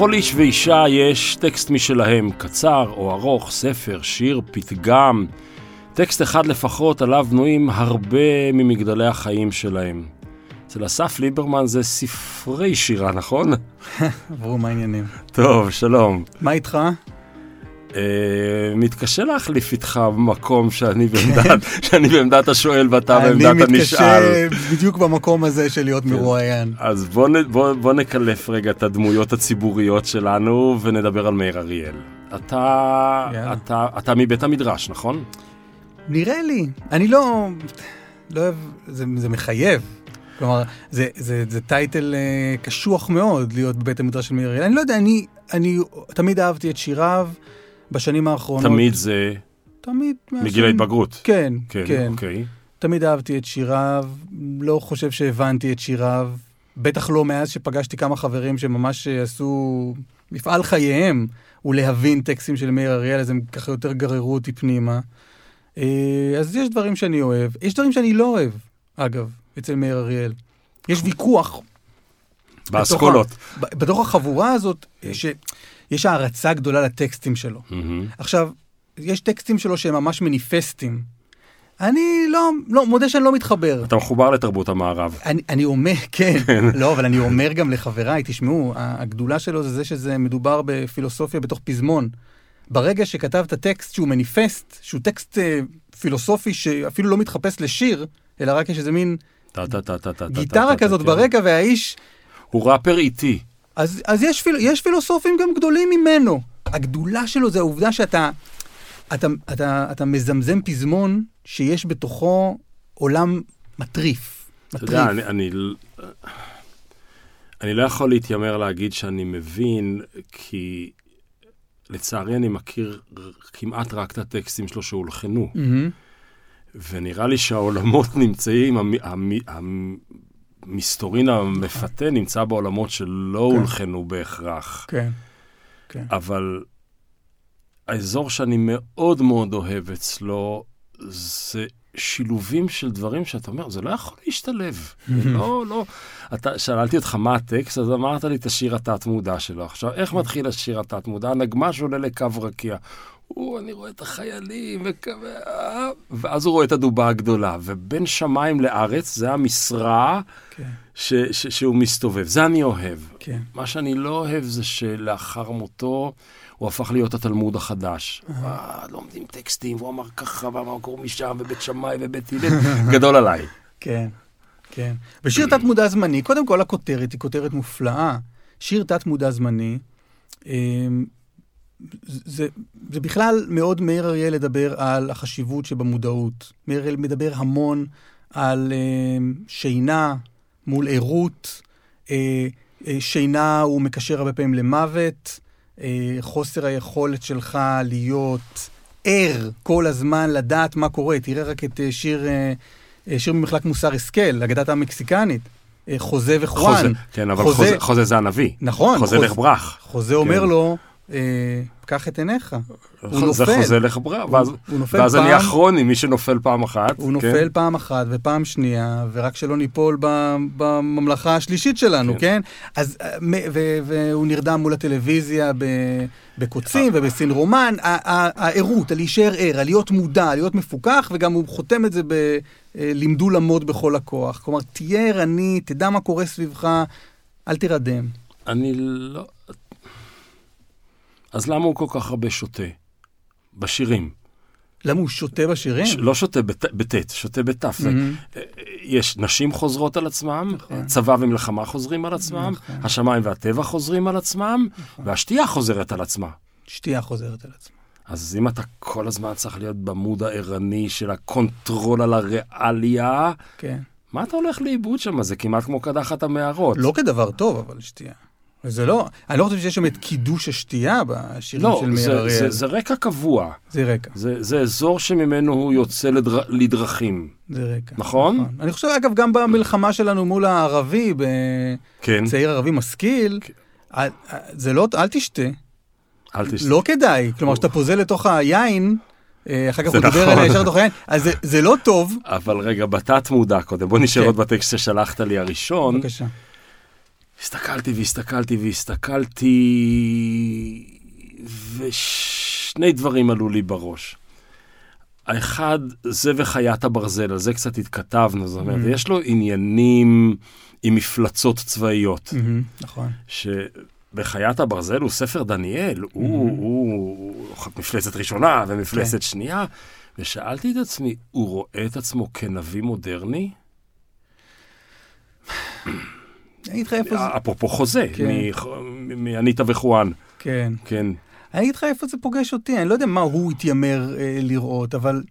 לכל איש ואישה יש טקסט משלהם, קצר או ארוך, ספר, שיר, פתגם. טקסט אחד לפחות עליו בנויים הרבה ממגדלי החיים שלהם. אצל אסף ליברמן זה ספרי שירה, נכון? עברו, מה העניינים? טוב, שלום. מה איתך? אה, מתקשה להחליף איתך במקום שאני בעמדת, שאני בעמדת השואל ואתה בעמדת הנשאל. אני מתקשה בדיוק במקום הזה של להיות מרואיין. אז בוא, בוא, בוא נקלף רגע את הדמויות הציבוריות שלנו ונדבר על מאיר אריאל. אתה. אתה, אתה מבית המדרש, נכון? נראה לי. אני לא... לא אוהב... זה, זה מחייב. כלומר, זה, זה, זה טייטל אה, קשוח מאוד להיות בבית המדרש של מאיר אריאל. אני לא יודע, אני, אני תמיד אהבתי את שיריו בשנים האחרונות. תמיד זה תמיד. מגיל ההתבגרות. כן, כן, כן. אוקיי. תמיד אהבתי את שיריו, לא חושב שהבנתי את שיריו, בטח לא מאז שפגשתי כמה חברים שממש עשו מפעל חייהם, הוא להבין טקסטים של מאיר אריאל, אז הם ככה יותר גררו אותי פנימה. אה, אז יש דברים שאני אוהב. יש דברים שאני לא אוהב, אגב, אצל מאיר אריאל. יש ויכוח באסכולות. ב- בתוך החבורה הזאת, שיש הערצה גדולה לטקסטים שלו. מהמם. עכשיו, יש טקסטים שלו שהם ממש מניפסטים. אני לא, לא, מודה שאני לא מתחבר. אתה מחובר לתרבות המערב. אני, אני אומר, כן, לא, אבל אני אומר גם לחבריי, תשמעו, הגדולה שלו זה זה שזה מדובר בפילוסופיה בתוך פזמון. ברגע שכתבת טקסט שהוא מניפסט, שהוא טקסט אה, פילוסופי שאפילו לא מתחפש לשיר, אלא רק יש איזה מין גיטרה כזאת כן. ברקע והאיש... הוא ראפר איטי. אז, אז יש, פיל, יש פילוסופים גם גדולים ממנו. הגדולה שלו זה העובדה שאתה אתה, אתה, אתה מזמזם פזמון שיש בתוכו עולם מטריף. אתה מטריף. יודע, אני, אני, אני לא יכול להתיימר להגיד שאני מבין, כי לצערי אני מכיר כמעט רק את הטקסטים שלו שהולחנו. מהמם. ונראה לי שהעולמות נמצאים, המ- המ- המסתורין המפתה נמצא בעולמות שלא כן. הולחנו בהכרח. כן, כן. אבל האזור שאני מאוד מאוד אוהב אצלו, זה שילובים של דברים שאתה אומר, זה לא יכול להשתלב. לא, לא. אתה, שאלתי אותך מה הטקסט, אז אמרת לי את השיר התת-מודע שלו. עכשיו, איך מתחיל השיר התת-מודע? הנגמ"ש עולה לקו רקיע. הוא, אני רואה את החיילים, וכזה, אה", ואז הוא רואה את הדובה הגדולה. ובין שמיים לארץ, זה המשרה כן, ש, ש, שהוא מסתובב. זה אני אוהב. כן. מה שאני לא אוהב זה שלאחר מותו הוא הפך להיות התלמוד החדש. אה, לומדים טקסטים, והוא אמר ככה, ואמר קוראים משם, ובית שמאי ובית הלל, גדול עליי. כן, כן. ושיר תת-מודע זמני, קודם כל הכותרת היא כותרת מופלאה. שיר תת-מודע זמני, אמ, זה, זה בכלל מאוד מאיר אריאל לדבר על החשיבות שבמודעות. מאיר אריאל מדבר המון על אמ, שינה מול ערות. אה, אה, שינה הוא מקשר הרבה פעמים למוות. אה, חוסר היכולת שלך להיות ער כל הזמן, לדעת מה קורה. תראה רק את אה, שיר... אה, אה, שיר ממחלק מוסר השכל, אגדת המקסיקנית, אה, חוזה וחואן. חוזה, כן, אבל חוזה- חוזה, חוזה זה הנביא. נכון. חוזה חוז- לך ברח. חוזה אומר כן. לו, אה, קח את עיניך. הוא זה נופל. חוזה לך ברח, ואז, ואז אני פעם- הכרוני, מי שנופל פעם אחת. הוא כן? נופל פעם אחת ופעם שנייה, ורק שלא ניפול בממלכה השלישית שלנו, כן. כן? אז, אה, ו- והוא נרדם מול הטלוויזיה בקוצים ובסין רומן. הערות, הלהישאר ער, הלהיות מודע, להיות מפוקח, וגם הוא חותם את זה ב... אה, לימדו לעמוד בכל הכוח. כלומר, תהיה ערני, תדע מה קורה סביבך, אל תירדם. אני לא... אז למה הוא כל כך הרבה שותה? בשירים. למה הוא שותה בשירים? ש- לא שוטה בטית, שותה בתיו. מהמם. יש נשים חוזרות על עצמם, נכון. צבא ומלחמה חוזרים על עצמם, נכון. השמיים והטבע חוזרים על עצמם, והשתייה חוזרת על עצמה. שתייה חוזרת על עצמה. אז אם אתה כל הזמן צריך להיות ב mode הערני של ה control על הריאליה, כן. מה אתה הולך לאיבוד שם? זה כמעט כמו קדחת המערות. לא כדבר טוב, אבל שתייה. זה לא, אני לא חושב שיש שם את קידוש השתייה בשירים לא, של מאיר אריאל. זה, זה רקע קבוע. זה רקע, זה, זה אזור שממנו הוא יוצא לדר, לדרכים. זה רקע. נכון? אני חושב, אגב, גם במלחמה שלנו מול הערבי, כן, ערבי משכיל, אל- זה לא, אל תשתה, אל תשתה. לא כדאי. כלומר, כשאתה פוזל לתוך היין, אה, אחר כך הוא דיבר נכון. עליה ישר לתוך היין, אז זה- זה לא טוב. אבל רגע, בתת מודע קודם, בוא נשאר כן. עוד בטקסט ששלחת לי הראשון, בבקשה. הסתכלתי והסתכלתי והסתכלתי, ושני דברים עלו לי בראש. האחד, זה וחיית הברזל, על זה קצת התכתבנו, זאת אומרת, Mhm. יש לו עניינים עם מפלצות צבאיות, מהמם, נכון. שבחיית הברזל הוא ספר דניאל, הוא, Mhm. הוא, הוא מפלצת ראשונה ומפלצת שנייה, ושאלתי את עצמי, הוא רואה את עצמו כנביא מודרני? אני אגיד לך איפה זה... אפרופו חוזה, כן. מאניטה וחואן, כן. כן. אני אגיד לך איפה זה פוגש אותי, אני לא יודע מה הוא התיימר אה, לראות, אבל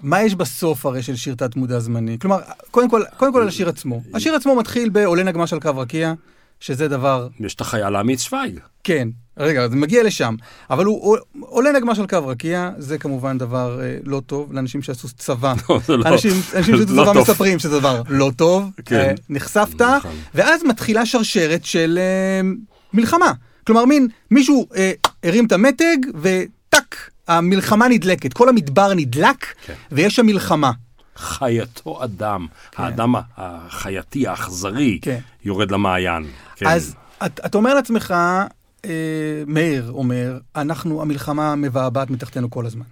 מה יש בסוף הרי של שיר תת מודע זמני? כלומר, קודם כל, קודם כל על השיר עצמו. השיר עצמו מתחיל בעולה נגמש על קו רקיע, שזה דבר, יש את החייל האמיץ שוויג. כן, רגע, זה מגיע לשם, אבל הוא עולה נגמש על קו רקיע, זה כמובן דבר אה, לא טוב לאנשים שעשו צבא. לא, לא- אנשים, אנשים שעשו לא צבא טוב. מספרים שזה דבר לא טוב, כן. אה, נחשפת, נכון. ואז מתחילה שרשרת של אה, מלחמה. כלומר, מין מישהו אה, הרים את המתג וטאק, המלחמה נדלקת, כל המדבר נדלק, כן. ויש שם מלחמה. חייתו אדם, כן. האדם החייתי, האכזרי, כן. יורד למעיין. כן. אז את, אתה אומר לעצמך, אה, מאיר אומר, אנחנו, המלחמה מבעבעת מתחתנו כל הזמן.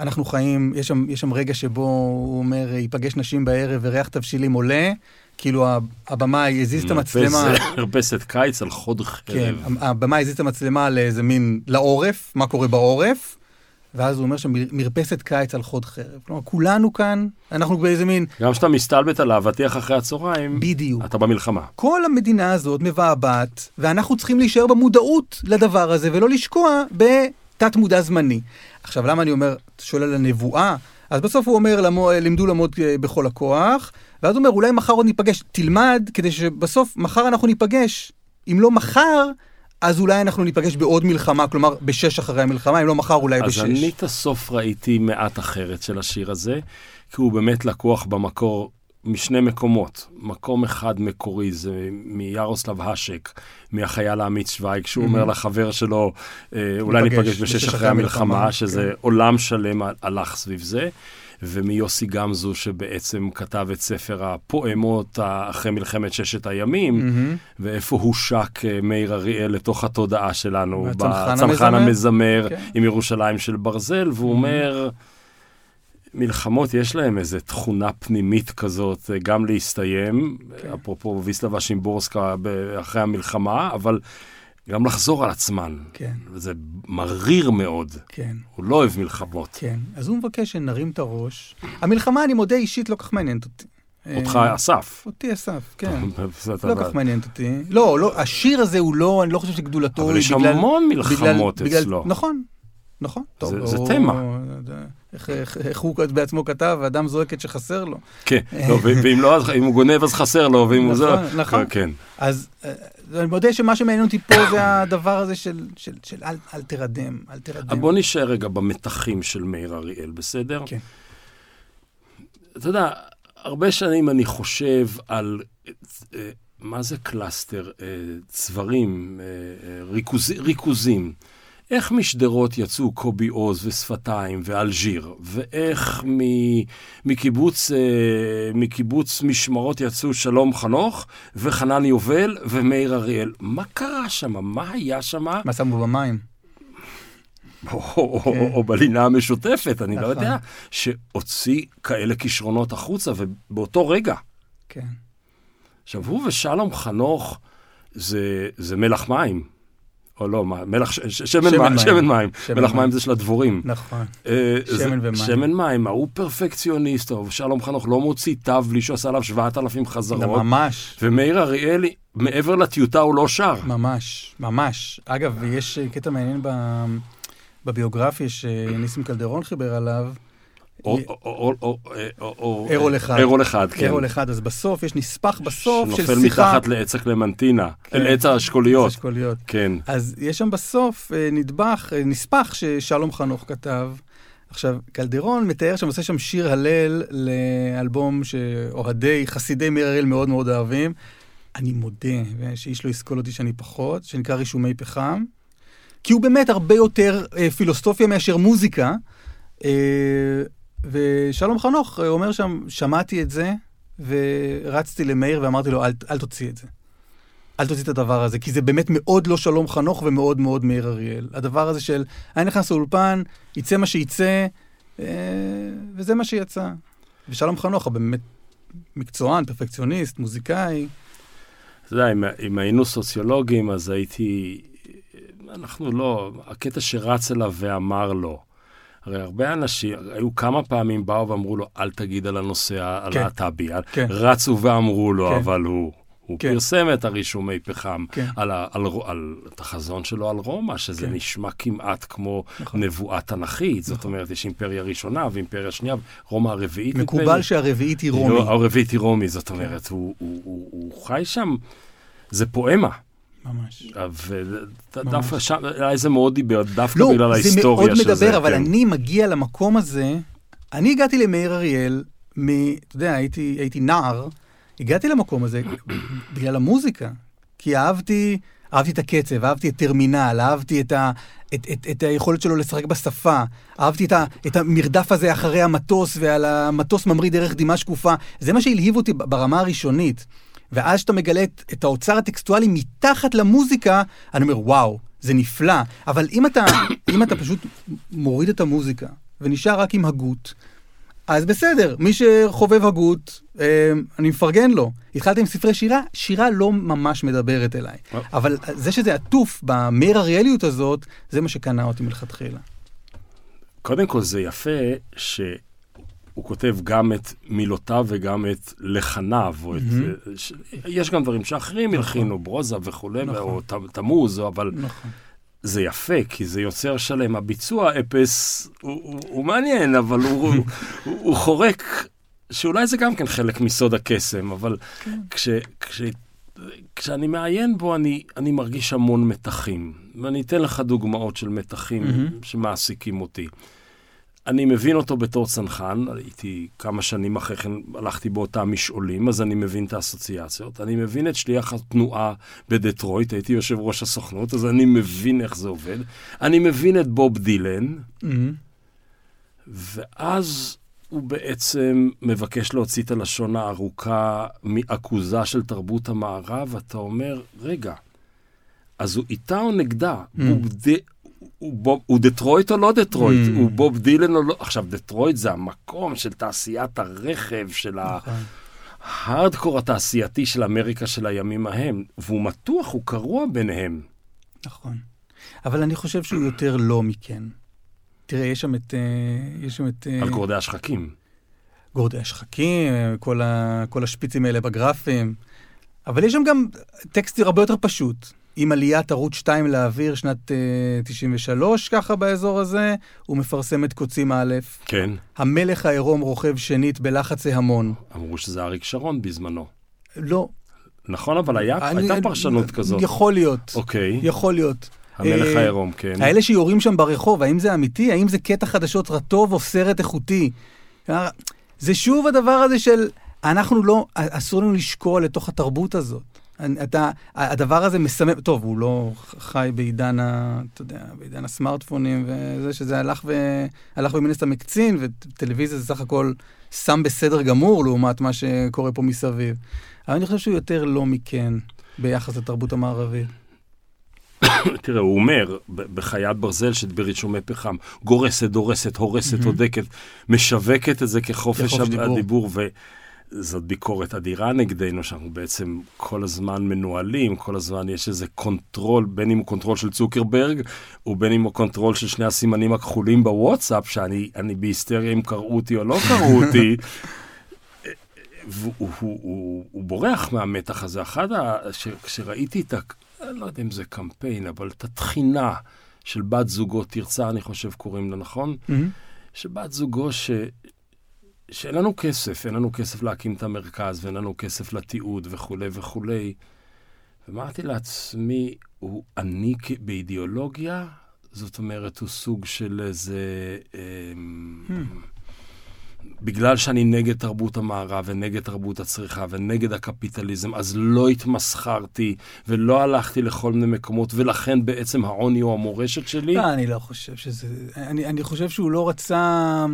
אנחנו חיים, יש שם, יש שם רגע שבו הוא אומר, ייפגש נשים בערב וריח תבשילים עולה, כאילו הבמאי הזיז את המצלמה, מרפסת קיץ על חוד כן, חרב. הבמאי הזיז את המצלמה לאיזה מין, לעורף, מה קורה בעורף, ואז הוא אומר שם מרפסת קיץ על חוד חרב. כלומר, כולנו כאן, אנחנו באיזה מין, גם כשאתה מסתלבט על האבטיח אחרי הצהריים, בדיוק. אתה במלחמה. כל המדינה הזאת מבעבעת, ואנחנו צריכים להישאר במודעות לדבר הזה, ולא לשקוע בתת מודע זמני. עכשיו, למה אני אומר, אתה שואל על הנבואה? אז בסוף הוא אומר, למו, לימדו לעמוד אה, בכל הכוח, ואז הוא אומר, אולי מחר עוד ניפגש. תלמד, כדי שבסוף, מחר אנחנו ניפגש. אם לא מחר, אז אולי אנחנו ניפגש בעוד מלחמה, כלומר, בשש אחרי המלחמה, אם לא מחר, אולי אז בשש. אני את הסוף ראיתי מעט אחרת של השיר הזה, כי הוא באמת לקוח במקור משני מקומות. מקום אחד מקורי זה מירוסלב האשק, מהחייל האמיץ שווייג, שהוא אומר מהמם. לחבר שלו, אה, אולי ניפגש ניפגש בשש אחרי המלחמה, שזה כן. עולם שלם הלך סביב זה. ומיוסי גמזו, שבעצם כתב את ספר הפואמות אחרי מלחמת ששת הימים, מהמם. ואיפה הושק אה, מאיר אריאל לתוך התודעה שלנו, בצנחן המזמר. המזמר, כן. עם ירושלים של ברזל, והוא אומר, מלחמות יש להם איזו תכונה פנימית כזאת, אה, גם להסתיים, כן. אפרופו ויסלבה שימבורסקה אחרי המלחמה, אבל גם לחזור על עצמן. כן, וזה מריר מאוד, כן. הוא לא אוהב מלחמות. כן, אז הוא מבקש שנרים את הראש. המלחמה, אני מודה, אישית לא כך מעניינת אותי. אותך אה, אסף. אותי אסף, כן. לא אבל- כך מעניינת אותי. לא, לא, השיר הזה הוא לא, אני לא חושב שגדולתו אבל היא יש בגלל... המון מלחמות בגלל- בגלל- אצלו. נכון, נכון. זה- תמה. איך- הוא בעצמו כתב, אדם זועק את שחסר לו. כן, לא, ואם לא, אם הוא גונב אז חסר לו, ואם הוא זה... נכון, נכון. כן. אז אה, אני מודה שמה שמעניין אותי פה זה הדבר הזה של, של, של אל, אל תרדם, אל תרדם. בוא נשאר רגע במתחים של מאיר אריאל, בסדר? כן. אתה יודע, הרבה שנים אני חושב על אה, מה זה cluster, אה, צברים, אה, ריכוז, ריכוזים. איך משדרות יצאו קובי עוז ושפתיים ואלג'יר, ואיך מ- מקיבוץ, אה, מקיבוץ משמרות יצאו שלום חנוך וחנן יובל ומאיר אריאל. מה קרה שם? מה היה שם? מה שמו במים? או, כן. בלינה המשותפת, אני לא נכון. יודע, שהוציא כאלה כישרונות החוצה, ובאותו רגע. כן. עכשיו, הוא ושלום חנוך זה, זה מלח מים. או לא, מלח, ש, ש, שמן, שמן מים. שמן מים. שמן מלח מים. מים זה של הדבורים. נכון. אה, שמן זה- ומים. שמן מים, ההוא פרפקציוניסט, או שלום חנוך לא מוציא תו בלי שעושה עליו 7,000 חזרות. ממש. ומאיר אריאל, מעבר לטיוטה הוא לא שר. ממש, ממש. אגב, יש אה, קטע מעניין. בביוגרפיה שניסים קלדרון חיבר עליו. ארול אחד. ארול אחד, כן. קרול אחד, אז בסוף יש נספח בסוף של שנופל שיחה. מתחת לעץ הקלמנטינה, כן. אל עץ האשכוליות. אשכוליות. כן. אז יש שם בסוף אה, נדבך, אה, נספח ששלום חנוך כתב. עכשיו, קלדרון מתאר שם, עושה שם שיר הלל לאלבום שאוהדי, חסידי מאיר אריאל מאוד מאוד אוהבים. אני מודה, שאיש לא יסקול אותי שאני פחות, שנקרא רישומי פחם. כי הוא באמת הרבה יותר אה, פילוסופיה מאשר מוזיקה. אה, ושלום חנוך אה, אומר שם, שמעתי את זה, ורצתי למאיר ואמרתי לו, אל, אל תוציא את זה. אל תוציא את הדבר הזה, כי זה באמת מאוד לא שלום חנוך ומאוד מאוד מאיר אריאל. הדבר הזה של, אני נכנס לאולפן, יצא מה שיצא, אה, וזה מה שיצא. ושלום חנוך, באמת מקצוען, פרפקציוניסט, מוזיקאי. אתה יודע, אם, אם היינו סוציולוגים, אז הייתי... אנחנו לא... הקטע שרץ אליו ואמר לו. הרי הרבה אנשים, היו כמה פעמים באו ואמרו לו, אל תגיד על הנושא הלהט"בי. כן, כן. רצו ואמרו לו, כן. אבל הוא... הוא כן. פרסם את הרישומי פחם כן. על, ה, על, על, על את החזון שלו על רומא, שזה כן. נשמע כמעט כמו נכון. נבואה תנכית. נכון. זאת אומרת, יש אימפריה ראשונה ואימפריה שנייה, רומא הרביעית. מקובל שהרביעית היא רומי. לא, הרביעית היא רומי, זאת אומרת, כן. הוא, הוא, הוא, הוא חי שם, זה פואמה. ממש. ודווקא שם, אולי זה מאוד דיבר, דווקא לא, בגלל ההיסטוריה של זה. לא, זה מאוד מדבר, אבל כן. אני מגיע למקום הזה, אני הגעתי למאיר אריאל, מ, אתה יודע, הייתי, הייתי נער, הגעתי למקום הזה בגלל המוזיקה, כי אהבתי, אהבתי את הקצב, אהבתי את טרמינל, אהבתי את, ה, את, את, את היכולת שלו לשחק בשפה, אהבתי את, ה, את המרדף הזה אחרי המטוס, ועל המטוס ממריא דרך דמעה שקופה. זה מה שהלהיב אותי ברמה הראשונית. ואז שאתה מגלה את, האוצר הטקסטואלי מתחת למוזיקה, אני אומר, וואו, זה נפלא. אבל אם אתה, אם אתה פשוט מוריד את המוזיקה ונשאר רק עם הגות, אז בסדר, מי שחובב הגות, אה, אני מפרגן לו. התחלתי עם ספרי שירה, שירה לא ממש מדברת אליי. אה. אבל זה שזה עטוף במאיר אריאליות הזאת, זה מה שקנה אותי מלכתחילה. קודם כל זה יפה שהוא כותב גם את מילותיו וגם את לחניו, או את... ש... יש גם דברים שאחרים נכון. הלחינו, ברוזה וכולי, נכון. או תמוז, אבל... נכון. זה יפה, כי זה יוצר שלם. הביצוע אפס הוא, הוא, הוא מעניין, אבל הוא, הוא, הוא חורק, שאולי זה גם כן חלק מסוד הקסם, אבל כן. כש, כש, כשאני מעיין בו, אני, אני מרגיש המון מתחים. ואני אתן לך דוגמאות של מתחים mm-hmm. שמעסיקים אותי. אני מבין אותו בתור צנחן, הייתי כמה שנים אחרי כן, הלכתי באותם משעולים, אז אני מבין את האסוציאציות. אני מבין את שליח התנועה בדטרויט, הייתי יושב ראש הסוכנות, אז אני מבין איך זה עובד. אני מבין את בוב דילן, mm-hmm. ואז הוא בעצם מבקש להוציא את הלשון הארוכה מעכוזה של תרבות המערב, ואתה אומר, רגע, אז הוא איתה או נגדה? Mm. הוא, הוא, בוב, הוא דטרויט או לא דטרויט? Mm. הוא בוב דילן או לא? עכשיו, דטרויט זה המקום של תעשיית הרכב, של נכון. ההארדקור התעשייתי של אמריקה של הימים ההם, והוא מתוח, הוא קרוע ביניהם. נכון. אבל אני חושב שהוא יותר לא מכן. תראה, יש שם את... אה, יש שם את... אה, על גורדי השחקים. גורדי השחקים, כל, ה, כל השפיצים האלה בגרפים. אבל יש שם גם טקסט הרבה יותר פשוט. עם עליית ערוץ 2 לאוויר, שנת uh, אה, 93, ככה באזור הזה, הוא מפרסם את קוצים א'. כן. המלך העירום רוכב שנית בלחץ ההמון. אמרו שזה אריק שרון בזמנו. לא. נכון, אבל היה, אני, הייתה פרשנות כזאת. יכול להיות. אוקיי. יכול להיות. המלך uh, העירום, כן. האלה שיורים שם ברחוב, האם זה אמיתי? האם זה קטע חדשות רטוב או סרט איכותי? זה שוב הדבר הזה של, אנחנו לא, אסור לנו לשקוע לתוך התרבות הזאת. אתה, הדבר הזה מסמם, טוב, הוא לא חי בעידן, ה, אתה יודע, בעידן הסמארטפונים וזה, שזה הלך, ו, הלך ומן הסתם הקצין, וטלוויזיה זה סך הכל שם בסדר גמור לעומת מה שקורה פה מסביב. אבל אני חושב שהוא יותר לא מכן ביחס לתרבות המערבית. תראה, הוא אומר בחיית ברזל שברישומי פחם, גורסת, דורסת, הורסת, הודקת, משווקת את זה כחופש הדיבור. זאת ביקורת אדירה נגדנו, שאנחנו בעצם כל הזמן מנוהלים, כל הזמן יש איזה control, בין אם הוא control של צוקרברג, ובין אם הוא control של שני הסימנים הכחולים בוואטסאפ, שאני בהיסטריה אם קראו אותי או לא קראו אותי. והוא הוא, הוא, הוא, הוא בורח מהמתח הזה. אחד. כשראיתי את ה... אני לא יודע אם זה קמפיין, אבל את התחינה של בת זוגו תרצה, אני חושב קוראים לה, נכון? Mm-hmm. שבת זוגו ש... שאין לנו כסף, אין לנו כסף להקים את המרכז, ואין לנו כסף לתיעוד וכולי וכולי. ואמרתי לעצמי, הוא אני באידיאולוגיה? זאת אומרת, הוא סוג של איזה... אה, hmm. בגלל שאני נגד תרבות המערב ונגד תרבות הצריכה ונגד הקפיטליזם, אז לא התמסחרתי ולא הלכתי לכל מיני מקומות, ולכן בעצם העוני הוא המורשת שלי? לא, אני לא חושב שזה... אני, אני חושב שהוא לא רצה...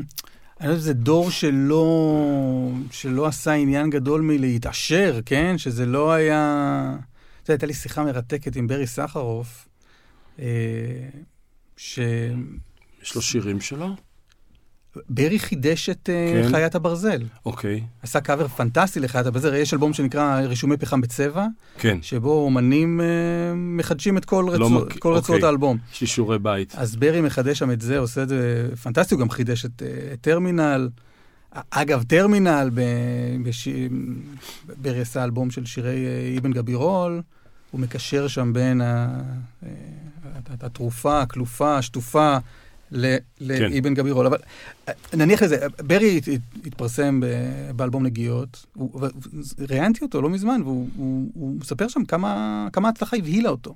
אני חושב שזה דור שלא, שלא עשה עניין גדול מלהתעשר, כן? שזה לא היה... זה הייתה לי שיחה מרתקת עם ברי סחרוף, אה, ש... יש לו שירים שלו? ברי חידש את אה, כן. חיית הברזל. אוקיי, עשה קאבר פנטסטי לחיית הברזל. יש אלבום שנקרא רישומי פחם בצבע, כן. שבו אומנים אה, מחדשים את כל, לא רצוע, מכיר- כל רצועות אוקיי. האלבום. יש לי שיעורי בית. אז ברי מחדש שם את זה, עושה את זה פנטסטי, הוא גם חידש את אה, טרמינל. אגב, טרמינל, ב- בש... ברי עשה אלבום של שירי אבן גבירול, הוא מקשר שם בין ה... התרופה, הכלופה, השטופה, ל- לאבן גבירול. אבל אה, נניח לזה, ברי הת- הת- התפרסם באלבום נגיעות, ראיינתי אותו לא מזמן, והוא הוא- הוא מספר שם כמה כמה ההצלחה הבהילה אותו.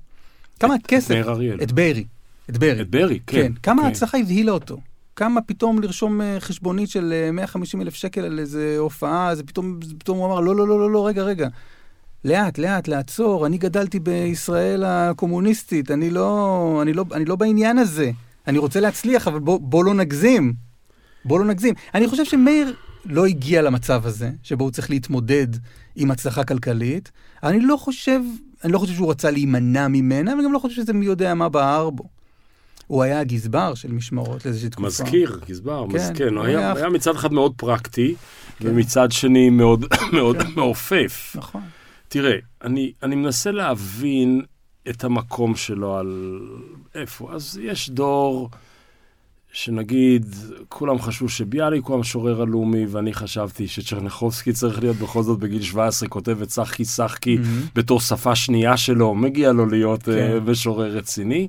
כמה הכסף... מאיר אריאל. את ברי. את ברי. את ברי, כן. כן. כמה כן. ההצלחה הבהילה אותו. כמה פתאום לרשום אה, חשבונית של אה, 150 אלף שקל על איזה הופעה, זה פתאום, פתאום הוא אמר, לא, לא, לא, לא, לא, רגע, רגע. לאט, לאט, לעצור, אני גדלתי בישראל הקומוניסטית, אני לא, אני לא, אני לא בעניין הזה. אני רוצה להצליח, אבל בוא, בוא לא נגזים. בוא לא נגזים. אני חושב שמאיר לא הגיע למצב הזה, שבו הוא צריך להתמודד עם הצלחה כלכלית. אני לא חושב, אני לא חושב שהוא רצה להימנע ממנה, וגם לא חושב שזה מי יודע מה בער בו. הוא היה הגזבר של משמרות לאיזושהי תקופה. מזכיר, גזבר, כן, מזכיר. הוא היה- היה מצד אחד מאוד פרקטי, כן. ומצד שני מאוד מאוד כן. מעופף. נכון. תראה, אני, אני מנסה להבין את המקום שלו על איפה. אז יש דור שנגיד, כולם חשבו שביאליק הוא המשורר הלאומי, ואני חשבתי שצ'רניחובסקי צריך להיות בכל זאת בגיל 17, כותב את שחקי שחקי מהמם. בתור שפה שנייה שלו, מגיע לו להיות כן. כן. משורר רציני.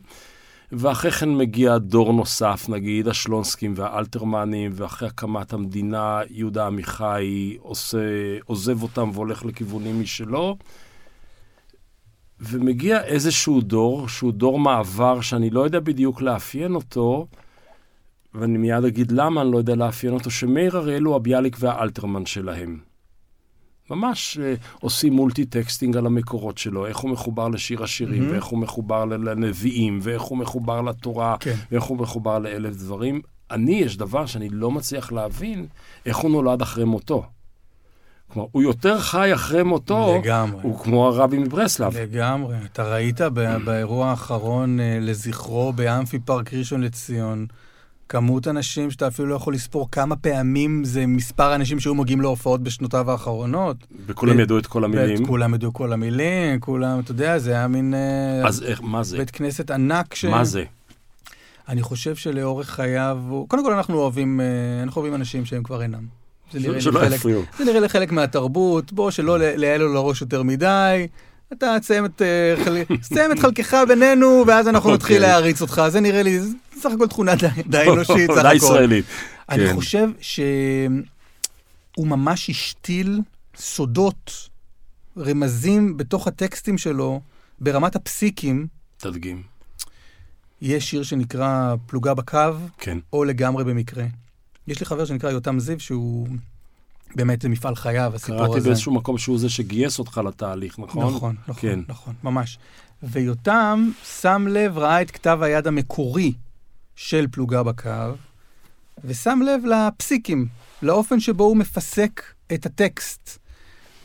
ואחרי כן מגיע דור נוסף, נגיד השלונסקים והאלתרמנים, ואחרי הקמת המדינה, יהודה עמיחי עושה, עוזב אותם והולך לכיוונים משלו. ומגיע איזשהו דור, שהוא דור מעבר, שאני לא יודע בדיוק לאפיין אותו, ואני מיד אגיד למה אני לא יודע לאפיין אותו, שמאיר אריאל הוא הביאליק והאלתרמן שלהם. ממש אה, עושים multi-texting על המקורות שלו, איך הוא מחובר לשיר השירים, מהמם. ואיך הוא מחובר לנביאים, ואיך הוא מחובר לתורה, כן. ואיך הוא מחובר לאלף דברים. אני, יש דבר שאני לא מצליח להבין, איך הוא נולד אחרי מותו. כלומר, הוא יותר חי אחרי מותו, לגמרי. הוא כמו הרבי מברסלב. לגמרי. אתה ראית באירוע האחרון אה, לזכרו באמפי פארק ראשון לציון, כמות אנשים שאתה אפילו לא יכול לספור כמה פעמים זה מספר האנשים שהיו מגיעים להופעות בשנותיו האחרונות. וכולם ב- ידעו את כל המילים. כולם ידעו כל המילים, כולם, אתה יודע, זה היה מין אה, אז איך, מה זה? בית כנסת ענק ש... מה זה? אני חושב שלאורך חייו, קודם כל אנחנו אוהבים, אה, אנחנו אוהבים אנשים שהם כבר אינם. זה נראה לי שלא חלק, יפריעו. זה נראה לי חלק מהתרבות, בוא, שלא ל- ליעל לו לראש יותר מדי. אתה תסיים את, אה, את חלקך בינינו, ואז אנחנו נתחיל אוקיי. להעריץ אותך. זה נראה לי, זה סך הכל תכונה די, די אנושית, סך די הכל. ישראלית. אני כן. חושב שהוא ממש השתיל סודות, רמזים בתוך הטקסטים שלו, ברמת הפסיקים. תדגים. יש שיר שנקרא פלוגה בקו, כן. או לגמרי במקרה. יש לי חבר שנקרא יותם זיו, שהוא באמת זה מפעל חייו, הסיפור קראתי הזה. באיזשהו מקום שהוא זה שגייס אותך לתהליך, נכון? נכון, נכון, כן. נכון, ממש. ויותם שם לב, ראה את כתב היד המקורי של פלוגה בקו, ושם לב לפסיקים, לאופן שבו הוא מפסק את הטקסט.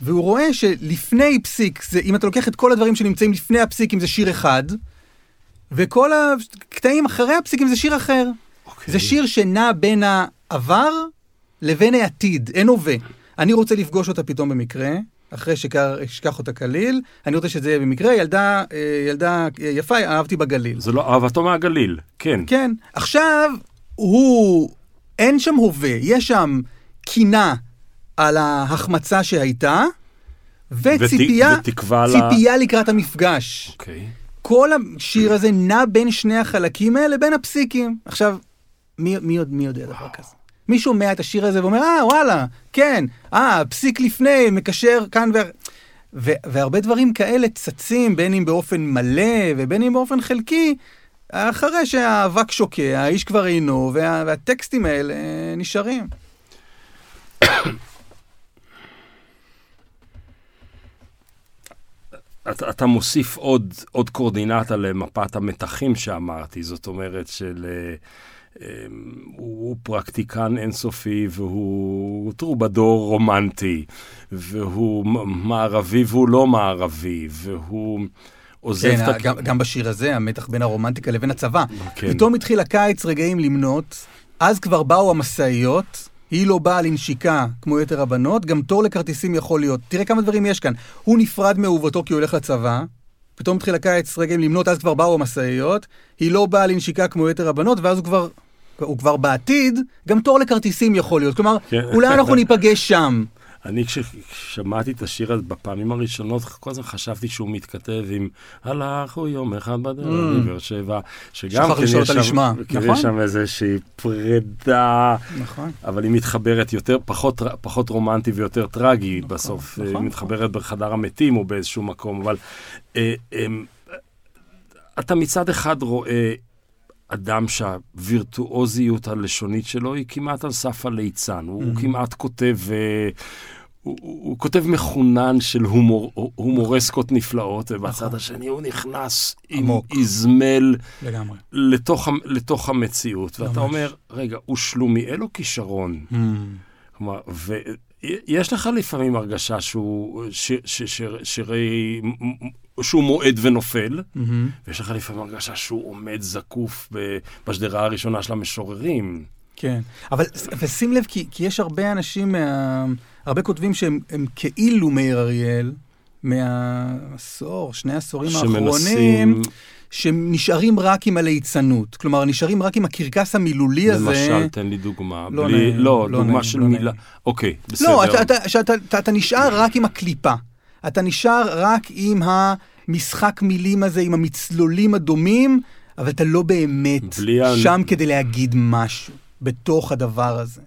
והוא רואה שלפני פסיק, זה, אם אתה לוקח את כל הדברים שנמצאים לפני הפסיקים, זה שיר אחד, וכל הקטעים אחרי הפסיקים זה שיר אחר. אוקיי. זה שיר שנע בין העבר לבין העתיד, אין הווה. אני רוצה לפגוש אותה פתאום במקרה, אחרי שאשכח אותה כליל, אני רוצה שזה יהיה במקרה, ילדה, אה, ילדה יפה, אהבתי בגליל. זה לא אהבתו מהגליל, כן. כן, עכשיו הוא, אין שם הווה, יש שם קינה על ההחמצה שהייתה, וציפייה, ות- ותקווה ל... ציפייה לקראת המפגש. אוקיי. כל השיר הזה נע בין שני החלקים האלה, בין הפסיקים. עכשיו, מי, מי, מי יודע דבר כזה? מי שומע את השיר הזה ואומר, אה, וואלה, כן, אה, פסיק לפני, מקשר כאן ו... ו... והרבה דברים כאלה צצים, בין אם באופן מלא ובין אם באופן חלקי, אחרי שהאבק שוקע, האיש כבר אינו, וה... והטקסטים האלה אה, נשארים. אתה, אתה מוסיף עוד, עוד קורדינטה למפת המתחים שאמרתי, זאת אומרת של... אמ, הוא פרקטיקן אינסופי והוא טרובדור רומנטי, והוא מערבי והוא לא מערבי, והוא עוזב כן, את... גם, גם בשיר הזה, המתח בין הרומנטיקה לבין הצבא. כן. פתאום התחיל הקיץ רגעים למנות, אז כבר באו המשאיות, היא לא באה לנשיקה כמו יתר הבנות, גם תור לכרטיסים יכול להיות. תראה כמה דברים יש כאן. הוא נפרד מאהובתו כי הוא הולך לצבא, פתאום התחיל הקיץ רגעים למנות, אז כבר באו המשאיות, היא לא באה לנשיקה כמו יתר הבנות, ואז הוא כבר, הוא כבר בעתיד, גם תור לכרטיסים יכול להיות. כלומר, כן. אולי אנחנו ניפגש שם. אני כששמעתי את השיר הזה בפעמים הראשונות, כל הזמן חשבתי שהוא מתכתב עם הלכו יום אחד בדרך לבאר שבע, שגם כן לשאול יש שם- כן, נכון. שם איזושהי פרידה, נכון. אבל היא מתחברת יותר, פחות, פחות רומנטי ויותר טרגי בסוף. נכון, היא נכון. מתחברת בחדר המתים או באיזשהו מקום, אבל אה, אה, אתה מצד אחד רואה אדם שהווירטואוזיות הלשונית שלו היא כמעט על סף הליצן. הוא Mhm. כמעט כותב... אה, הוא, הוא, הוא כותב מחונן של הומור, הומורסקות נפלאות, ובצד נכון. השני הוא נכנס עם עמוק. איזמל לגמרי. לתוך, לתוך המציאות. ואתה ממש. אומר, רגע, הוא שלומיאל או כישרון? כלומר, ויש לך לפעמים הרגשה שהוא, ש, ש, ש, שירי, שהוא מועד ונופל, מהמם. ויש לך לפעמים הרגשה שהוא עומד זקוף בשדרה הראשונה של המשוררים. כן, אבל ושים לב, כי, כי יש הרבה אנשים, מה, הרבה כותבים שהם הם כאילו מאיר אריאל, מהעשור, שני העשורים האחרונים, שמנסים, שנשארים רק עם הליצנות. כלומר, נשארים רק עם הקרקס המילולי הזה. למשל, תן לי דוגמה. לא בלי, נעים, לא, לא דוגמה נעים, של לא מילה. נעים. אוקיי, בסדר. לא, אתה, אתה, שאתה, אתה, אתה נשאר רק עם הקליפה. אתה נשאר רק עם המשחק מילים הזה, עם המצלולים הדומים, אבל אתה לא באמת בלי ה- שם כדי להגיד משהו בתוך הדבר הזה.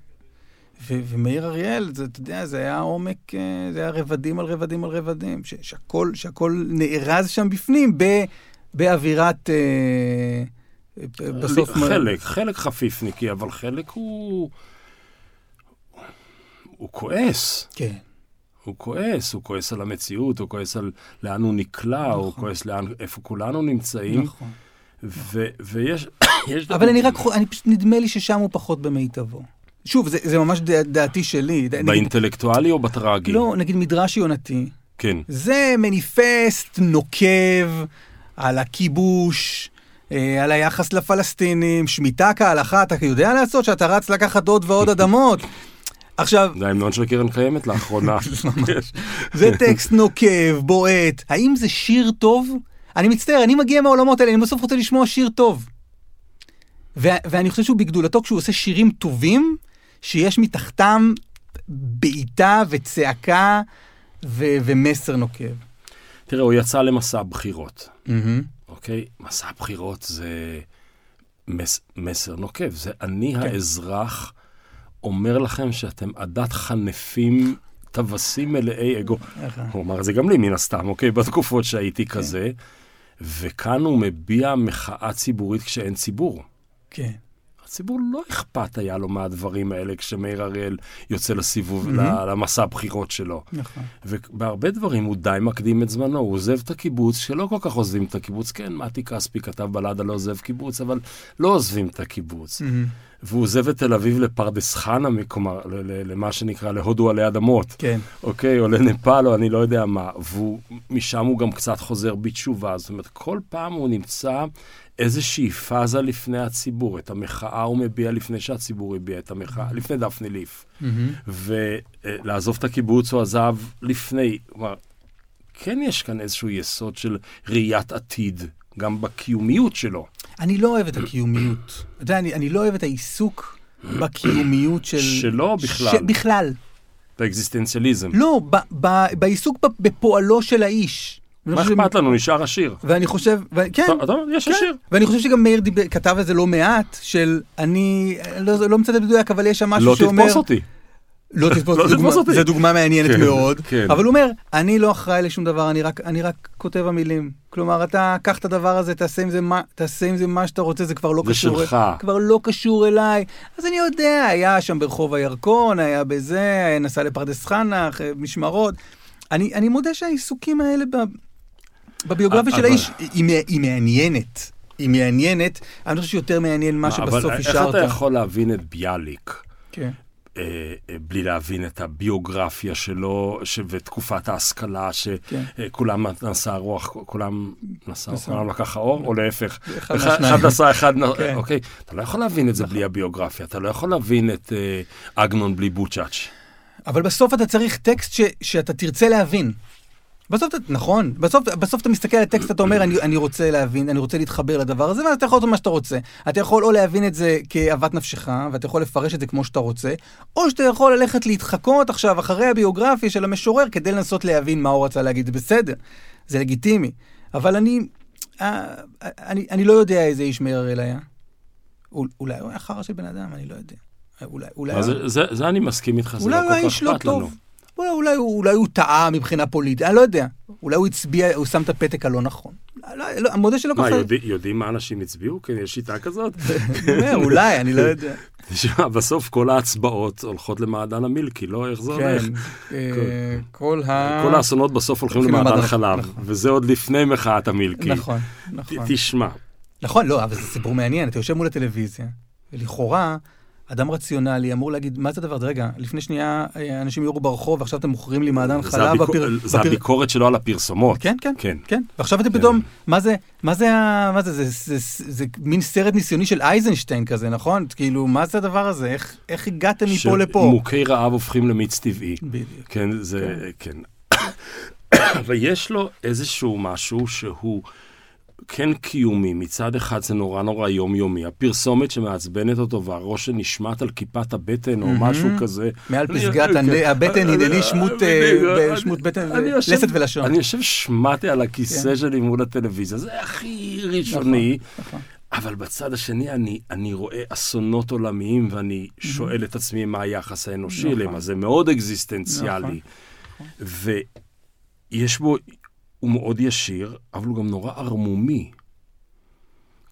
ו- ומאיר אריאל, זה, אתה יודע, זה היה עומק, אה, זה היה רבדים על רבדים על רבדים, ש- שהכל, שהכל נארז שם בפנים ב, באווירת... אה, אה, בסוף... חלק, חלק חפיפניקי, אבל חלק הוא... הוא כועס. כן, הוא כועס, הוא כועס על המציאות, הוא כועס על לאן הוא נקלע, הוא נכון. כועס לאן, איפה כולנו נמצאים, נכון. ו- ויש... יש אבל אני רק, אני פשוט, נדמה לי ששם הוא פחות במיטבו. שוב, זה, זה ממש דע, דעתי שלי. נגיד, באינטלקטואלי או בטרגי? לא, נגיד מדרש יונתי. כן. זה מניפסט נוקב על הכיבוש, אה, על היחס לפלסטינים, שמיטה כהלכה, אתה יודע לעשות שאתה רץ לקחת עוד ועוד אדמות. עכשיו, זה ההמנון של קרן קיימת לאחרונה. זה טקסט נוקב, בועט. האם זה שיר טוב? אני מצטער, אני מגיע מהעולמות האלה, אני בסוף רוצה לשמוע שיר טוב. ו- ואני חושב שהוא בגדולתו כשהוא עושה שירים טובים, שיש מתחתם בעיטה וצעקה ו- ומסר נוקב. תראה, הוא יצא למסע בחירות, אוקיי? מסע בחירות זה מס, מסר נוקב. זה אני כן. האזרח אומר לכם שאתם עדת חנפים, טווסים מלאי אגו. הוא אמר את זה גם לי, מן הסתם, אוקיי? בתקופות שהייתי כזה. וכאן הוא מביע מחאה ציבורית כשאין ציבור. כן. הציבור לא אכפת היה לו מהדברים האלה כשמאיר אריאל יוצא לסיבוב, Mhm. ל- למסע הבחירות שלו. נכון. ובהרבה דברים הוא די מקדים את זמנו, הוא עוזב את הקיבוץ, שלא כל כך עוזבים את הקיבוץ. כן, מתי כספי כתב בלדה לא עוזב קיבוץ, אבל לא עוזבים את הקיבוץ. והוא עוזב את תל אביב לפרדס חנה, כלומר, למה שנקרא, להודו עלי אדמות. כן. אוקיי, או לנפאל, או אני לא יודע מה, ומשם הוא גם קצת חוזר בתשובה. זאת אומרת, כל פעם הוא נמצא איזושהי פאזה לפני הציבור. את המחאה הוא מביע לפני שהציבור הביע את המחאה, לפני דפני ליף. ולעזוב את הקיבוץ הוא עזב לפני. כלומר, כן יש כאן איזשהו יסוד של ראיית עתיד, גם בקיומיות שלו. אני לא אוהב את הקיומיות. אתה יודע, אני, אני לא אוהב את העיסוק בקיומיות של... שלו בכלל. ש... בכלל. באקזיסטנציאליזם. לא, ב, ב, בעיסוק בפועלו של האיש. מה אכפת לנו? נשאר עשיר. ואני חושב, ו... כן, אתה אתה אומר, יש כן. עשיר. ואני חושב שגם מאיר דיבר, כתב את זה לא מעט, של אני, לא, לא מצטט מדויק, אבל יש שם משהו לא שאומר... תתפוס אותי. לא תתפוס, לא תתפוס אותי. זו דוגמה מעניינת כן, מאוד, כן. אבל הוא אומר, אני לא אחראי לשום דבר, אני רק, אני רק כותב המילים. כלומר, אתה קח את הדבר הזה, תעשה עם זה מה, זה שאתה רוצה, זה כבר לא זה קשור, שלך. כבר לא קשור אליי. אז אני יודע, היה שם ברחוב הירקון, היה בזה, נסע לפרדס חנה, משמרות. אני, מודה שהעיסוקים האלה בביוגרפיה של אבל- האיש, היא מעניינת. היא מעניינת, אני חושב שיותר מעניין מה שבסוף השארת. אבל איך אתה יכול להבין את ביאליק? כן. אה, אה, בלי להבין את הביוגרפיה שלו ש... ותקופת ההשכלה, שכולם כן. נשא רוח, כולם נשא, כולם לקח האור, או להפך, אחד נשא, אחד, כן. אוקיי, אתה לא יכול להבין את זה בלי הביוגרפיה, אתה לא יכול להבין את אגנון אה, בלי בוצ'אץ'. אבל בסוף אתה צריך טקסט ש... שאתה תרצה להבין. בסוף, נכון, בסוף, בסוף אתה מסתכל על הטקסט, אתה אומר, אני, אני רוצה להבין, אני רוצה להתחבר לדבר הזה, ואז אתה יכול לעשות מה שאתה רוצה. אתה יכול או להבין את זה כאוות נפשך, ואתה יכול לפרש את זה כמו שאתה רוצה, או שאתה יכול ללכת להתחקות עכשיו אחרי הביוגרפיה של המשורר כדי לנסות להבין מה הוא רצה להגיד. זה בסדר, זה לגיטימי. אבל אני, אה, אני, אני לא יודע איזה איש מאיר אריאל היה. אולי הוא היה חרא של בן אדם, אני לא יודע. אולי, אולי... זה, זה, זה אני מסכים איתך, זה לא כל כך אכפת לנו. אולי הוא היה איש לא טוב. אולי, אולי, אולי הוא טעה מבחינה פוליטית, אני לא יודע. אולי הוא הצביע, הוא שם את הפתק הלא נכון. לא, לא, המודה שלו ככה... מה, יודע, יודעים מה אנשים הצביעו? כן, יש שיטה כזאת? אולי, אני לא יודע. תשמע, בסוף כל ההצבעות הולכות למעדן המילקי, לא? איך זה הולך? כן, כל ה... כל האסונות בסוף הולכים למעדן חלב, נכון. וזה עוד לפני מחאת המילקי. נכון, נכון. תשמע. נכון, לא, אבל זה סיפור מעניין. אתה יושב מול הטלוויזיה, ולכאורה... אדם רציונלי אמור להגיד, מה זה הדבר הזה? רגע, לפני שנייה אה, אנשים יורו ברחוב, ועכשיו אתם מוכרים לי מעדן חלב. הביקור, בפיר... זה בפיר... הביקורת שלו על הפרסומות. כן, כן, כן. כן. ועכשיו אתם כן. פתאום, מה זה, מה זה, מה זה, זה, זה, זה, זה מין סרט ניסיוני של אייזנשטיין כזה, נכון? כאילו, מה זה הדבר הזה? איך, איך הגעתם מפה לפה? שמוכי רעב הופכים למיץ טבעי. בדיוק. כן, זה, כן. כן. ויש לו איזשהו משהו שהוא... כן קיומי, מצד אחד זה נורא נורא יומיומי, הפרסומת שמעצבנת אותו והראש שנשמט על כיפת הבטן או משהו כזה. מעל פסגת הבטן הנני שמוט אה, בטן, לסת ולשון. אני יושב שמעתי על הכיסא כן. שלי מול הטלוויזיה, זה הכי ראשוני. נכון, נכון. אבל בצד השני אני, אני רואה אסונות עולמיים ואני שואל את עצמי מה היחס האנושי אליהם, אז זה מאוד אקזיסטנציאלי. ויש בו הוא מאוד ישיר, אבל הוא גם נורא ערמומי.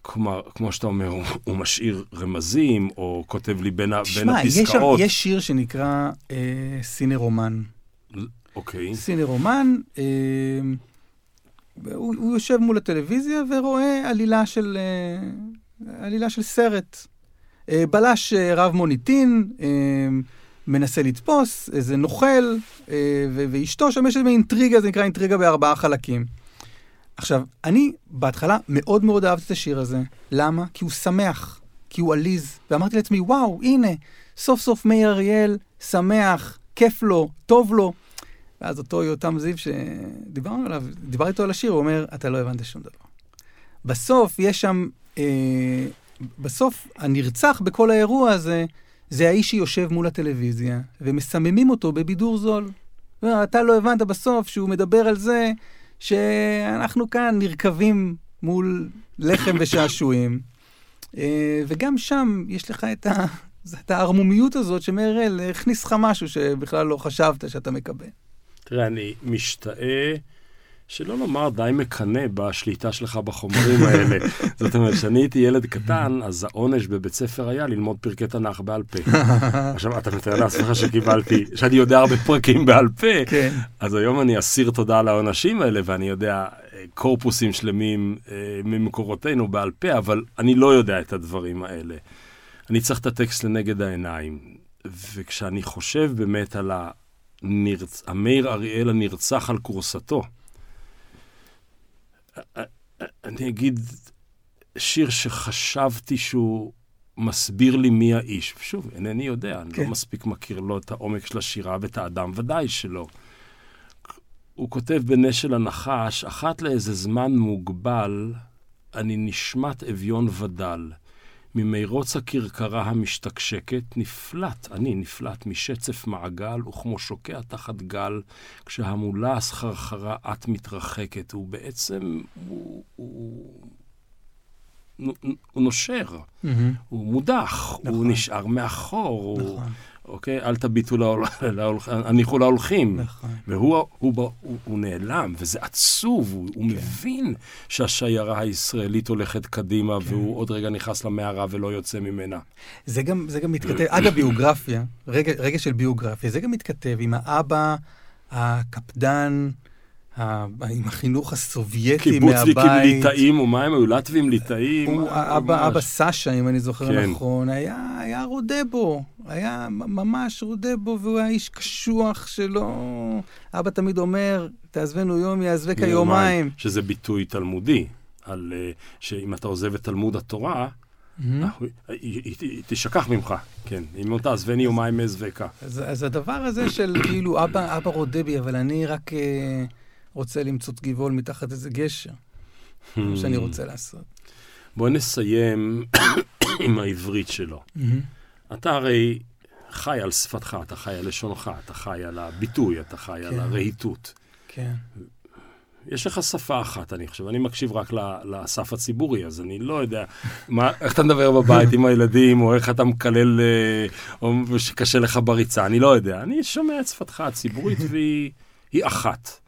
כלומר, כמו שאתה אומר, הוא, הוא משאיר רמזים, או כותב לי בין, תשמע, בין הפסקאות. יש, יש שיר שנקרא אה, סינר רומן. אוקיי. סינר רומן, אה, הוא, הוא יושב מול הטלוויזיה ורואה עלילה של, אה, עלילה של סרט. אה, בלש אה, רב מוניטין, אה, מנסה לתפוס איזה נוכל, אה, ואשתו שם יש איזה אינטריגה, זה נקרא אינטריגה בארבעה חלקים. עכשיו, אני בהתחלה מאוד מאוד אהבתי את השיר הזה. למה? כי הוא שמח, כי הוא עליז. ואמרתי לעצמי, וואו, הנה, סוף סוף מאיר אריאל, שמח, כיף לו, טוב לו. ואז אותו יותם זיו שדיברנו עליו, דיבר איתו על השיר, הוא אומר, אתה לא הבנת שום דבר. בסוף יש שם, אה, בסוף הנרצח בכל האירוע הזה, זה האיש שיושב מול הטלוויזיה, ומסממים אותו בבידור זול. אתה לא הבנת בסוף שהוא מדבר על זה שאנחנו כאן נרקבים מול לחם ושעשועים. אה, וגם שם יש לך את, ה... את הערמומיות הזאת שמאראל הכניס לך משהו שבכלל לא חשבת שאתה מקבל. תראה, אני משתאה... שלא לומר די מקנא בשליטה שלך בחומרים האלה. זאת אומרת, כשאני הייתי ילד קטן, אז העונש בבית ספר היה ללמוד פרקי תנ"ך בעל פה. עכשיו, אתה מתאר לעצמך שקיבלתי, שאני יודע הרבה פרקים בעל פה, כן. אז היום אני אסיר תודה על העונשים האלה, ואני יודע אה, קורפוסים שלמים אה, ממקורותינו בעל פה, אבל אני לא יודע את הדברים האלה. אני צריך את הטקסט לנגד העיניים, וכשאני חושב באמת על הנרצ... המאיר אריאל הנרצח על כורסתו, אני אגיד שיר שחשבתי שהוא מסביר לי מי האיש. שוב, אינני יודע, אני לא כן. לא מספיק מכיר לו את העומק של השירה ואת האדם, ודאי שלא. הוא כותב בנשל הנחש, אחת לאיזה זמן מוגבל, אני נשמת אביון ודל. ממרוץ הכרכרה המשתקשקת, נפלט, אני נפלט משצף מעגל, וכמו שוקע תחת גל, כשהמולה הסחרחרה את מתרחקת. הוא בעצם, הוא, הוא, הוא, הוא נושר, mm-hmm. הוא מודח, נכון. הוא נשאר מאחור, נכון. הוא... אוקיי? אל תביטו, הניחו להולכים. נכון. והוא הוא, הוא, הוא, נעלם, וזה עצוב, הוא, כן. הוא מבין שהשיירה הישראלית הולכת קדימה, כן. והוא עוד רגע נכנס למערה ולא יוצא ממנה. זה גם, זה גם מתכתב, אגב, ביוגרפיה, רגע, רגע של ביוגרפיה, זה גם מתכתב עם האבא הקפדן, עם החינוך הסובייטי מהבית. קיבוצניקים ליטאים, או מה הם היו? לטבים ליטאים? מה- אבא. אבא סשה, אם אני זוכר כן. נכון, היה, היה רודה בו, היה ממש רודה בו, והוא היה איש קשוח שלא... אבא תמיד אומר, תעזבנו יום, יעזבק היומיים. שזה ביטוי תלמודי, על אה, שאם אתה עוזב את תלמוד התורה, מהמם. אה, היא- תשכח ממך, כן. אם לא תעזבני יומיים מאזבקה. אז, אז הדבר הזה של כאילו, אבא, אבא רודה בי, אבל אני רק אה, רוצה למצוץ גבעול מתחת איזה גשר, זה מה שאני רוצה לעשות. בוא נסיים עם העברית שלו. אתה הרי חי על שפתך, אתה חי על לשונך, אתה חי על הביטוי, אתה חי על כן. הרהיטות. כן. יש לך שפה אחת, אני חושב. אני מקשיב רק לסף הציבורי, אז אני לא יודע מה, איך אתה מדבר בבית עם הילדים, או איך אתה מקלל, אה, או שקשה לך בריצה, אני לא יודע. אני שומע את שפתך הציבורית, והיא היא אחת.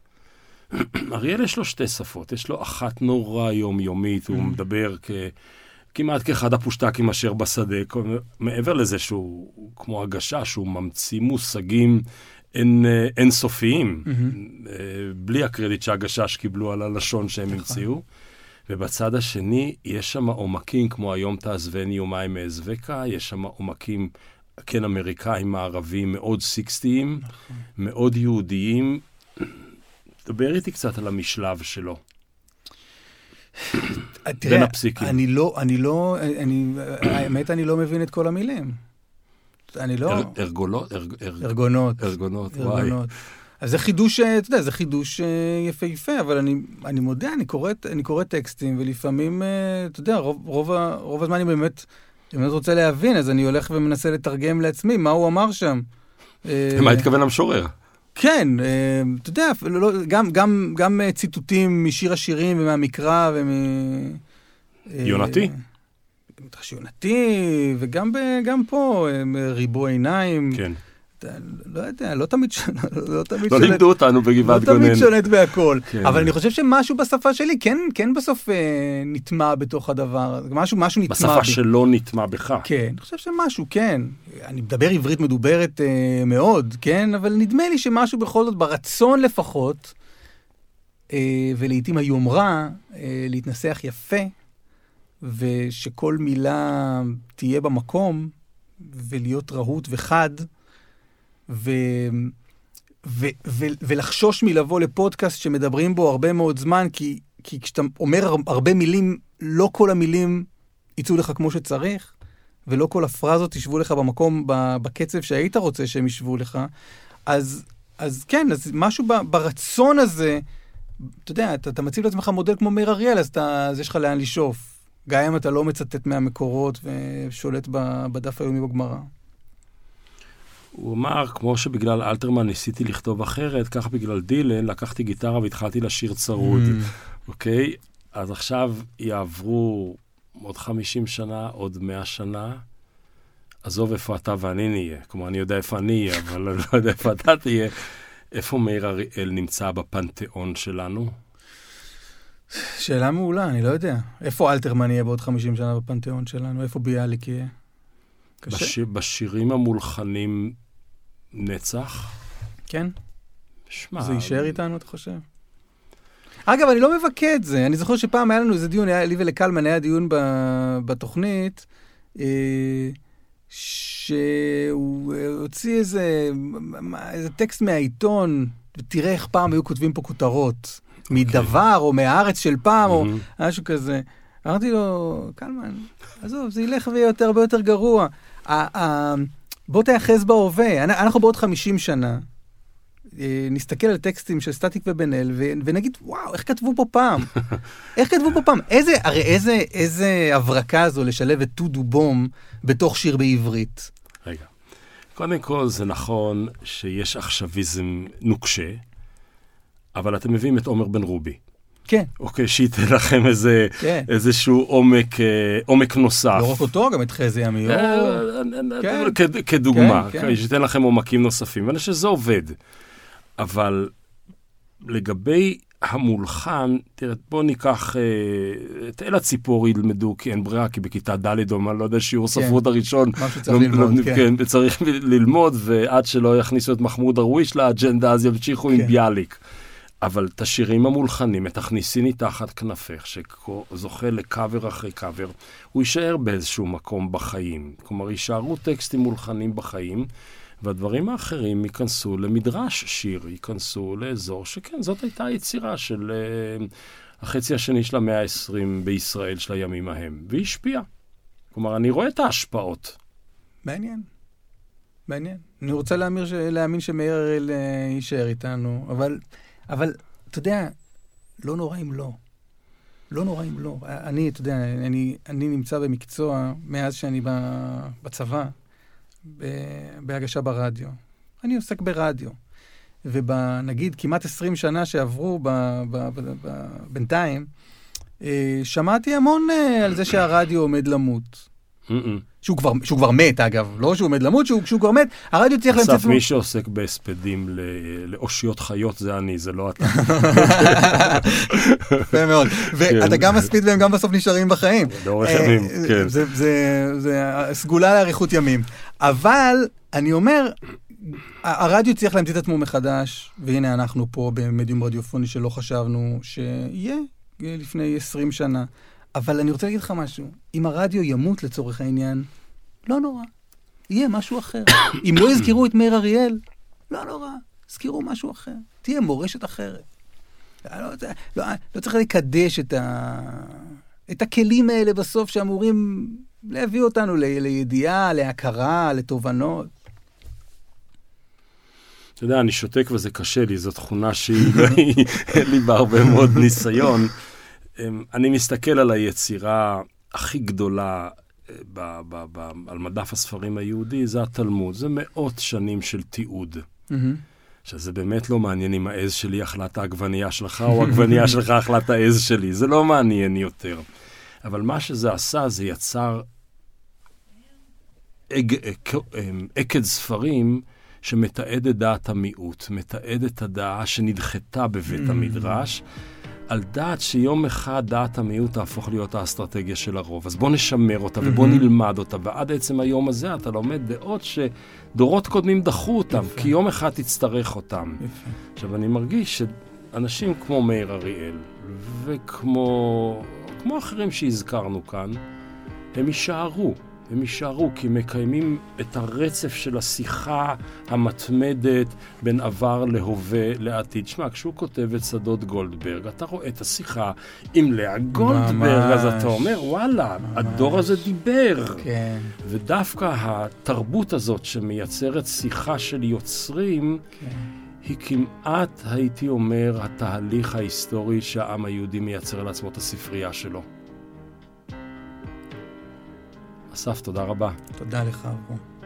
אריאל יש לו שתי שפות, יש לו אחת נורא יומיומית, הוא מדבר כ... כמעט כאחד הפושטקים אשר בשדה, מעבר לזה שהוא כמו הגשש, הוא ממציא מושגים אין, אה, אינסופיים, אה, בלי הקרדיט שהגשש קיבלו על הלשון שהם המציאו. ובצד השני, יש שם עומקים כמו היום תעזבני יומיים מאזבקה, יש שם עומקים, כן, אמריקאים מערביים מאוד סיקסטיים, מאוד יהודיים. דבר איתי קצת על המשלב שלו. תראה, בין הפסיקים. אני לא, אני לא, אני, האמת, אני לא מבין את כל המילים. אני לא... אר- ארגולות, ארג- ארג- ארגונות. ארגונות, וואי. ארגונות. אז זה חידוש, אה, אתה יודע, זה חידוש אה, יפהפה, אבל אני, אני מודה, אני קורא, אני קורא טקסטים, ולפעמים, אה, אתה יודע, רוב, רוב, רוב הזמן אני באמת, אני באמת רוצה להבין, אז אני הולך ומנסה לתרגם לעצמי מה הוא אמר שם. אה, למה התכוון המשורר? כן, אה, אתה יודע, אפילו לא, גם, גם, גם אה, ציטוטים משיר השירים ומהמקרא ומ... אה, יונתי? מדרש יונתי, וגם ב, פה, ריבוע עיניים. כן. לא יודע, לא תמיד, ש- לא תמיד לא שולט, לימדו אותנו לא בגבעת תמיד גונן. שולט בהכל. כן. אבל אני חושב שמשהו בשפה שלי כן, כן בסוף אה, נטמע בתוך הדבר. משהו, משהו נטמע בשפה בי. שלא נטמע בך. כן, אני חושב שמשהו, כן. אני מדבר עברית מדוברת אה, מאוד, כן? אבל נדמה לי שמשהו בכל זאת, ברצון לפחות, אה, ולעיתים היומרה, אה, להתנסח יפה, ושכל מילה תהיה במקום, ולהיות רהוט וחד, ו... ו- ו- ולחשוש מלבוא לפודקאסט שמדברים בו הרבה מאוד זמן, כי, כי כשאתה אומר הר- הרבה מילים, לא כל המילים יצאו לך כמו שצריך, ולא כל הפרזות ישבו לך במקום, בקצב שהיית רוצה שהם ישבו לך. אז, אז כן, אז משהו ב- ברצון הזה, אתה יודע, אתה, אתה מציב לעצמך מודל כמו מאיר אריאל, אז, אתה, אז יש לך לאן לשאוף. גם אם אתה לא מצטט מהמקורות ושולט בדף היומי בגמרא. הוא אמר, כמו שבגלל אלתרמן ניסיתי לכתוב אחרת, כך בגלל דילן לקחתי גיטרה והתחלתי לשיר צרוד, Mm. אוקיי? אז עכשיו יעברו עוד 50 שנה, עוד 100 שנה. עזוב איפה אתה ואני נהיה. כלומר, אני יודע איפה אני אהיה, אבל אני לא יודע איפה אתה תהיה. איפה מאיר אריאל נמצא בפנתיאון שלנו? שאלה מעולה, אני לא יודע. איפה אלתרמן יהיה בעוד 50 שנה בפנתיאון שלנו? איפה ביאליק יהיה? קשה. בש... בשירים המולחנים נצח? כן? שמע, זה יישאר איתנו, אתה חושב? אגב, אני לא מבכה את זה. אני זוכר שפעם היה לנו איזה דיון, היה לי ולקלמן היה דיון ב- בתוכנית, אה, שהוא הוציא איזה, איזה טקסט מהעיתון, ותראה איך פעם היו כותבים פה כותרות. מדבר או מהארץ של פעם, או מהמם. משהו כזה. אמרתי לו, קלמן, עזוב, זה ילך ויהיה יותר הרבה יותר גרוע. בוא תאחז בהווה, אנ- אנחנו בעוד 50 שנה. אה, נסתכל על טקסטים של סטטיק ובן אל ונגיד, וואו, איך כתבו פה פעם? איך כתבו פה פעם? איזה, הרי איזה, איזה הברקה זו לשלב את טודו בום בתוך שיר בעברית. רגע. קודם כל, זה נכון שיש עכשוויזם נוקשה, אבל אתם מביאים את עומר בן רובי. כן, אוקיי, שייתן לכם איזה, כן. איזשהו עומק, אה, עומק נוסף. לא רק אותו, גם את חזי עמיור. אה, כן. כ- כדוגמה, כן, כן. שייתן לכם עומקים נוספים, ואני חושב שזה עובד. אבל לגבי המולחן, תראה, בואו ניקח, אה, את אלה ציפור ילמדו, כי אין ברירה, כי בכיתה ד' או מה, לא יודע, שיעור ספרות הראשון, משהו צריך לא- ללמוד, לא- כן. כן, וצריך ללמוד, ועד שלא יכניסו את מחמוד דרוויש לאג'נדה, אז ימשיכו עם כן. ביאליק. אבל את השירים המולחנים, את הכניסיני תחת כנפך, שזוכה לקאבר אחרי קאבר, הוא יישאר באיזשהו מקום בחיים. כלומר, יישארו טקסטים מולחנים בחיים, והדברים האחרים ייכנסו למדרש שיר, ייכנסו לאזור שכן, זאת הייתה היצירה של uh, החצי השני של המאה ה-20 בישראל של הימים ההם, והיא השפיעה. כלומר, אני רואה את ההשפעות. מעניין. מעניין. אני רוצה להאמין, שמאיר אריאל uh, יישאר איתנו, אבל, אבל, אתה יודע, לא נורא אם לא. לא נורא אם לא. אני, אתה יודע, אני, אני נמצא במקצוע מאז שאני בצבא, בהגשה ברדיו. אני עוסק ברדיו. ובנגיד כמעט 20 שנה שעברו בינתיים, אה, שמעתי המון אה, על זה שהרדיו עומד למות. שהוא כבר, שהוא כבר מת, אגב, לא שהוא עומד למות, שהוא, שהוא כבר מת, הרדיו צריך להמציא... אסף, מי שעוסק בהספדים לאושיות חיות זה אני, זה לא אתה. יפה מאוד. ואתה גם מספיד והם גם בסוף נשארים בחיים. לאורך ימים, אה, כן. זה סגולה לאריכות ימים. אבל, אני אומר, הרדיו צריך להמציא את עצמו מחדש, והנה אנחנו פה במדיום רדיופוני שלא חשבנו שיהיה לפני 20 שנה. אבל אני רוצה להגיד לך משהו, אם הרדיו ימות לצורך העניין, לא נורא, יהיה משהו אחר. אם לא יזכרו את מאיר אריאל, לא נורא, יזכרו משהו אחר, תהיה מורשת אחרת. לא, לא, לא צריך לקדש את, ה, את הכלים האלה בסוף שאמורים להביא אותנו ל, לידיעה, להכרה, לתובנות. אתה יודע, אני שותק וזה קשה לי, זו תכונה שהיא, אין לי בה הרבה מאוד ניסיון. אמ, אני מסתכל על היצירה הכי גדולה אה, ב, ב, ב, על מדף הספרים היהודי, זה התלמוד. זה מאות שנים של תיעוד. Mm-hmm. שזה באמת לא מעניין אם העז שלי אכלה את העגבנייה שלך, או העגבנייה שלך אכלה את העז שלי. זה לא מעניין יותר. אבל מה שזה עשה, זה יצר אג, אמ, עקד ספרים שמתעד את דעת המיעוט, מתעד את הדעה שנדחתה בבית המדרש. על דעת שיום אחד דעת המיעוט תהפוך להיות האסטרטגיה של הרוב. אז בוא נשמר אותה ובוא נלמד אותה, ועד עצם היום הזה אתה לומד דעות שדורות קודמים דחו אותם, יפה. כי יום אחד תצטרך אותם. יפה. עכשיו, אני מרגיש שאנשים כמו מאיר אריאל, וכמו אחרים שהזכרנו כאן, הם יישארו. הם יישארו כי מקיימים את הרצף של השיחה המתמדת בין עבר להווה לעתיד. שמע, כשהוא כותב את שדות גולדברג, אתה רואה את השיחה עם לאה גולדברג, ממש, אז אתה אומר, וואלה, ממש. הדור הזה דיבר. כן. ודווקא התרבות הזאת שמייצרת שיחה של יוצרים, כן. היא כמעט, הייתי אומר, התהליך ההיסטורי שהעם היהודי מייצר לעצמו את הספרייה שלו. אסף, תודה רבה. תודה לך, אבו.